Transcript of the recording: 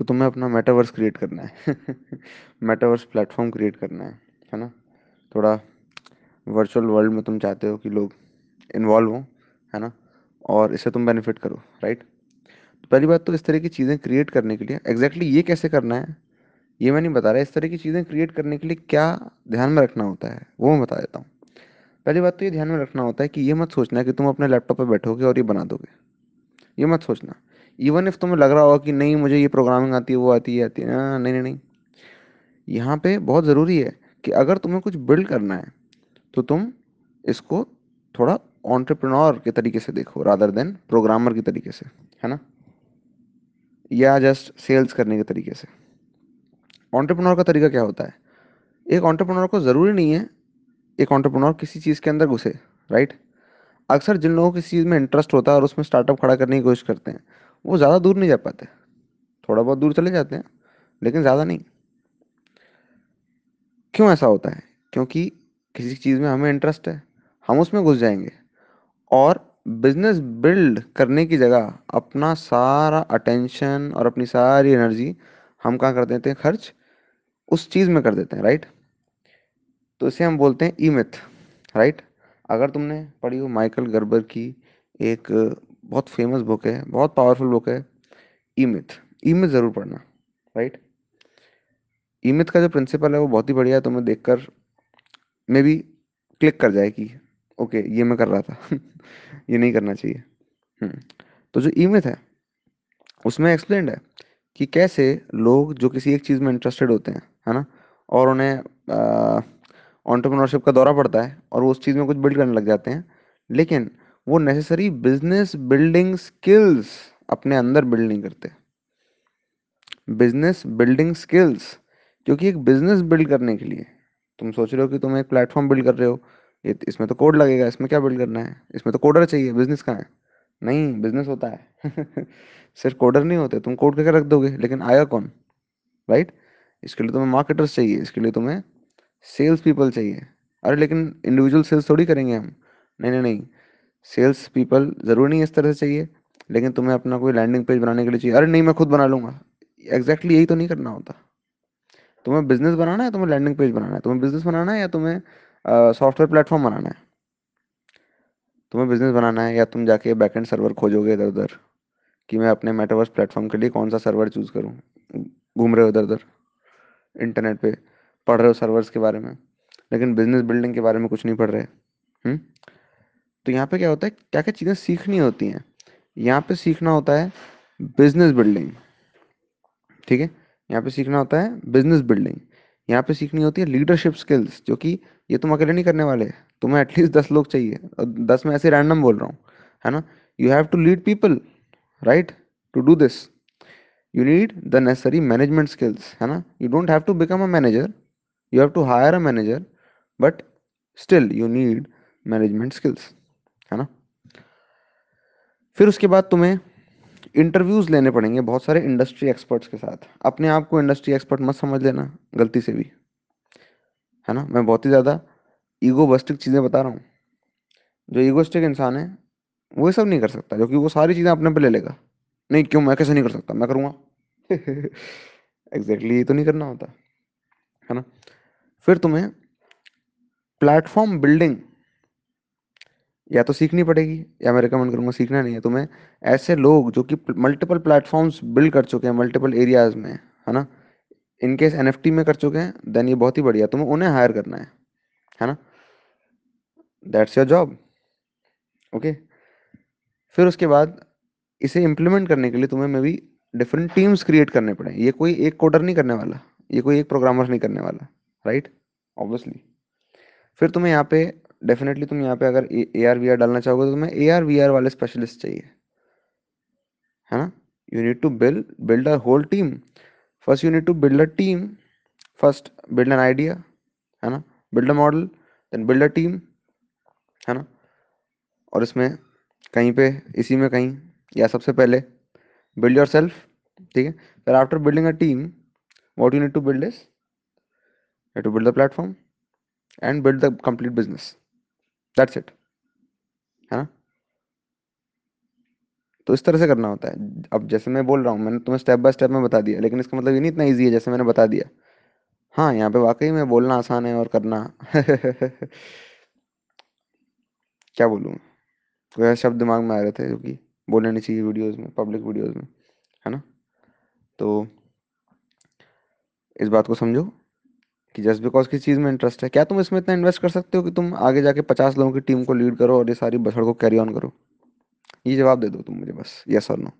तो तुम्हें अपना मेटावर्स क्रिएट करना है। मेटावर्स प्लेटफॉर्म क्रिएट करना है है ना? थोड़ा वर्चुअल वर्ल्ड में तुम चाहते हो कि लोग इन्वॉल्व हों, है ना? और इससे तुम बेनिफिट करो राइट तो पहली बात तो इस तरह की चीज़ें क्रिएट करने के लिए एग्जैक्टली exactly ये कैसे करना है, ये मैं नहीं बता रहा। इस तरह की चीज़ें क्रिएट करने के लिए क्या ध्यान में रखना होता है, वो मैं बता देता हूँ। पहली बात तो ये ध्यान में रखना होता है कि ये मत सोचना कि तुम अपने लैपटॉप पर बैठोगे और ये बना दोगे। ये मत सोचना। इवन इफ़ तुम्हें लग रहा होगा कि नहीं, मुझे ये प्रोग्रामिंग आती है, वो आती है आती है। ना नहीं नहीं नहीं। यहाँ पे बहुत ज़रूरी है कि अगर तुम्हें कुछ बिल्ड करना है तो तुम इसको थोड़ा ऑन्टरप्रनोर के तरीके से देखो रादर देन प्रोग्रामर के तरीके से, है ना? या जस्ट सेल्स करने के तरीके से। ऑन्टरप्रनोर का तरीका क्या होता है? एक ऑन्टरप्रनोर को ज़रूरी नहीं है, एक ऑन्टरप्रनोर किसी चीज़ के अंदर घुसे राइट अक्सर जिन लोगों को किसी चीज़ में इंटरेस्ट होता है और उसमें स्टार्टअप खड़ा करने की कोशिश करते हैं वो ज़्यादा दूर नहीं जा पाते। थोड़ा बहुत दूर चले जाते हैं, लेकिन ज़्यादा नहीं। क्यों ऐसा होता है? क्योंकि किसी चीज़ में हमें इंटरेस्ट है, हम उसमें घुस जाएँगे। और बिज़नेस बिल्ड करने की जगह अपना सारा अटेंशन और अपनी सारी एनर्जी हम कहाँ कर देते हैं? खर्च उस चीज़ में कर देते हैं राइट तो इसे हम बोलते हैं ई मिथ राइट अगर तुमने पढ़ी हो माइकल गर्बर की एक बहुत फ़ेमस बुक है बहुत पावरफुल बुक है ई मिथ ई ज़रूर पढ़ना राइट ई मिथ का जो प्रिंसिपल है वो बहुत ही बढ़िया है तुम्हें देख कर मे भी क्लिक कर जाए कि ओके ये मैं कर रहा था। ये नहीं करना चाहिए। हम्म, तो जो ई मिथ है उसमें एक्सप्लेंड है कि कैसे लोग जो किसी एक चीज़ में इंटरेस्टेड होते हैं है ना? और उन्हें ऑन्टरप्रनोरशिप का दौरा पड़ता है और वो उस चीज़ में कुछ बिल्ड करने लग जाते हैं। लेकिन वो नेसेसरी बिज़नेस बिल्डिंग स्किल्स अपने अंदर बिल्ड नहीं करते। बिज़नेस बिल्डिंग स्किल्स क्योंकि एक बिज़नेस बिल्ड करने के लिए, तुम सोच रहे हो कि तुम एक प्लेटफॉर्म बिल्ड कर रहे हो, ये इसमें तो कोड लगेगा, इसमें क्या बिल्ड करना है? इसमें तो कोडर चाहिए बिज़नेस कहाँ है? नहीं बिज़नेस होता है। सिर्फ़ कोडर नहीं होते, तुम कोड करके रख दोगे, लेकिन आया कौन? राइट इसके लिए तुम्हें मार्केटर्स चाहिए, इसके लिए तुम्हें सेल्स पीपल चाहिए। अरे, लेकिन इंडिविजुअल सेल्स थोड़ी करेंगे हम। नहीं नहीं नहीं सेल्स पीपल ज़रूरी नहीं इस तरह से चाहिए, लेकिन तुम्हें अपना कोई लैंडिंग पेज बनाने के लिए चाहिए। अरे नहीं, मैं खुद बना लूँगा। एग्जैक्टली यही तो नहीं करना होता। तुम्हें बिज़नेस बनाना है, तुम्हें लैंडिंग पेज बनाना है। तुम्हें बिज़नेस बनाना है या तुम्हें सॉफ्टवेयर प्लेटफॉर्म बनाना है? तुम्हें बिज़नेस बनाना है या तुम जाके बैकएंड सर्वर खोजोगे इधर उधर कि मैं अपने मेटावर्स प्लेटफॉर्म के लिए कौन सा सर्वर चूज़ करूँ? घूम रहे हो इधर उधर इंटरनेट पे, पढ़ रहे हो सर्वर्स के बारे में, लेकिन बिज़नेस बिल्डिंग के बारे में कुछ नहीं पढ़ रहे। हुँ? तो यहाँ पे क्या होता है क्या क्या चीज़ें सीखनी होती हैं। यहाँ पे सीखना होता है बिज़नेस बिल्डिंग ठीक है? यहाँ पे सीखना होता है बिज़नेस बिल्डिंग यहाँ पे सीखनी होती है लीडरशिप स्किल्स जो कि ये तुम अकेले नहीं करने वाले, तुम्हें एटलीस्ट दस लोग चाहिए, और दस में ऐसे रैंडम बोल रहा हूँ, है ना? You have to lead people right to do this you need the necessary management skills है ना? You don't have to become a manager, you have to hire a manager, but still you need management skills. है ना? फिर उसके बाद तुम्हें interviews लेने पड़ेंगे बहुत सारे इंडस्ट्री एक्सपर्ट्स के साथ। अपने आप को इंडस्ट्री एक्सपर्ट मत समझ लेना, गलती से भी। है ना? मैं बहुत ही ज़्यादा ईगो बस्टिक चीज़ें बता रहा हूँ। जो ईगोस्टिक इंसान है, वो ये सब नहीं कर सकता, क्योंकि वो सारी चीज़ें अपने पे ले लेगा। नहीं, क्यों? मैं कैसे नहीं कर सकता? मैं करूँगा। एग्जैक्टली ये तो नहीं करना होता। है ना? फिर तुम्हें प्लेटफॉर्म बिल्डिंग या तो सीखनी पड़ेगी, या मैं रिकमेंड करूँगा सीखना नहीं है। तुम्हें ऐसे लोग जो कि मल्टीपल प्लेटफॉर्म्स बिल्ड कर चुके हैं मल्टीपल एरियाज़ में, है ना? इनकेस एन एफ़ में कर चुके हैं देन ये बहुत ही बढ़िया तुम्हें उन्हें हायर करना है है ना? दैट्स योर जॉब ओके फिर उसके बाद इसे इम्प्लीमेंट करने के लिए तुम्हें मे भी डिफरेंट टीम्स क्रिएट करने पड़े। ये कोई एक कोडर नहीं करने वाला, ये कोई एक प्रोग्रामर नहीं करने वाला राइट ऑब्वियसली फिर तुम्हें यहाँ पे डेफिनेटली तुम यहाँ पे अगर ए आर वी आर डालना चाहोगे तो तुम्हें ए आर वी आर वाले स्पेशलिस्ट चाहिए। है ना? You need to build build a whole team first you need to build a team first build an idea है ना? Build a model then build a team है ना? और इसमें कहीं पे, इसी में कहीं, या सबसे पहले बिल्ड योर सेल्फ ठीक है? फिर a team, what you need to build is, you have to build the platform and build the complete business that's it. है? ना तो इस तरह से करना होता है। अब जैसे मैं बोल रहा हूँ, मैंने तुम्हें स्टेप बाय स्टेप में बता दिया, लेकिन इसका मतलब ये नहीं इतना ईजी है जैसे मैंने बता दिया। हाँ यहाँ पे वाकई में बोलना आसान है और करना। क्या बोलूँ? कोई ऐसे शब्द दिमाग में आ रहे थे जो कि बोलने नहीं चाहिए वीडियोस में पब्लिक वीडियोस में, है ना? तो इस बात को समझो। कि जस्ट बिकॉज़ किस चीज़ में इंटरेस्ट है, क्या तुम इसमें इतना इन्वेस्ट कर सकते हो कि तुम आगे जाके पचास लोगों की टीम को लीड करो और ये सारी बसड़ को कैरी ऑन करो? ये जवाब दे दो तुम मुझे बस यस और नो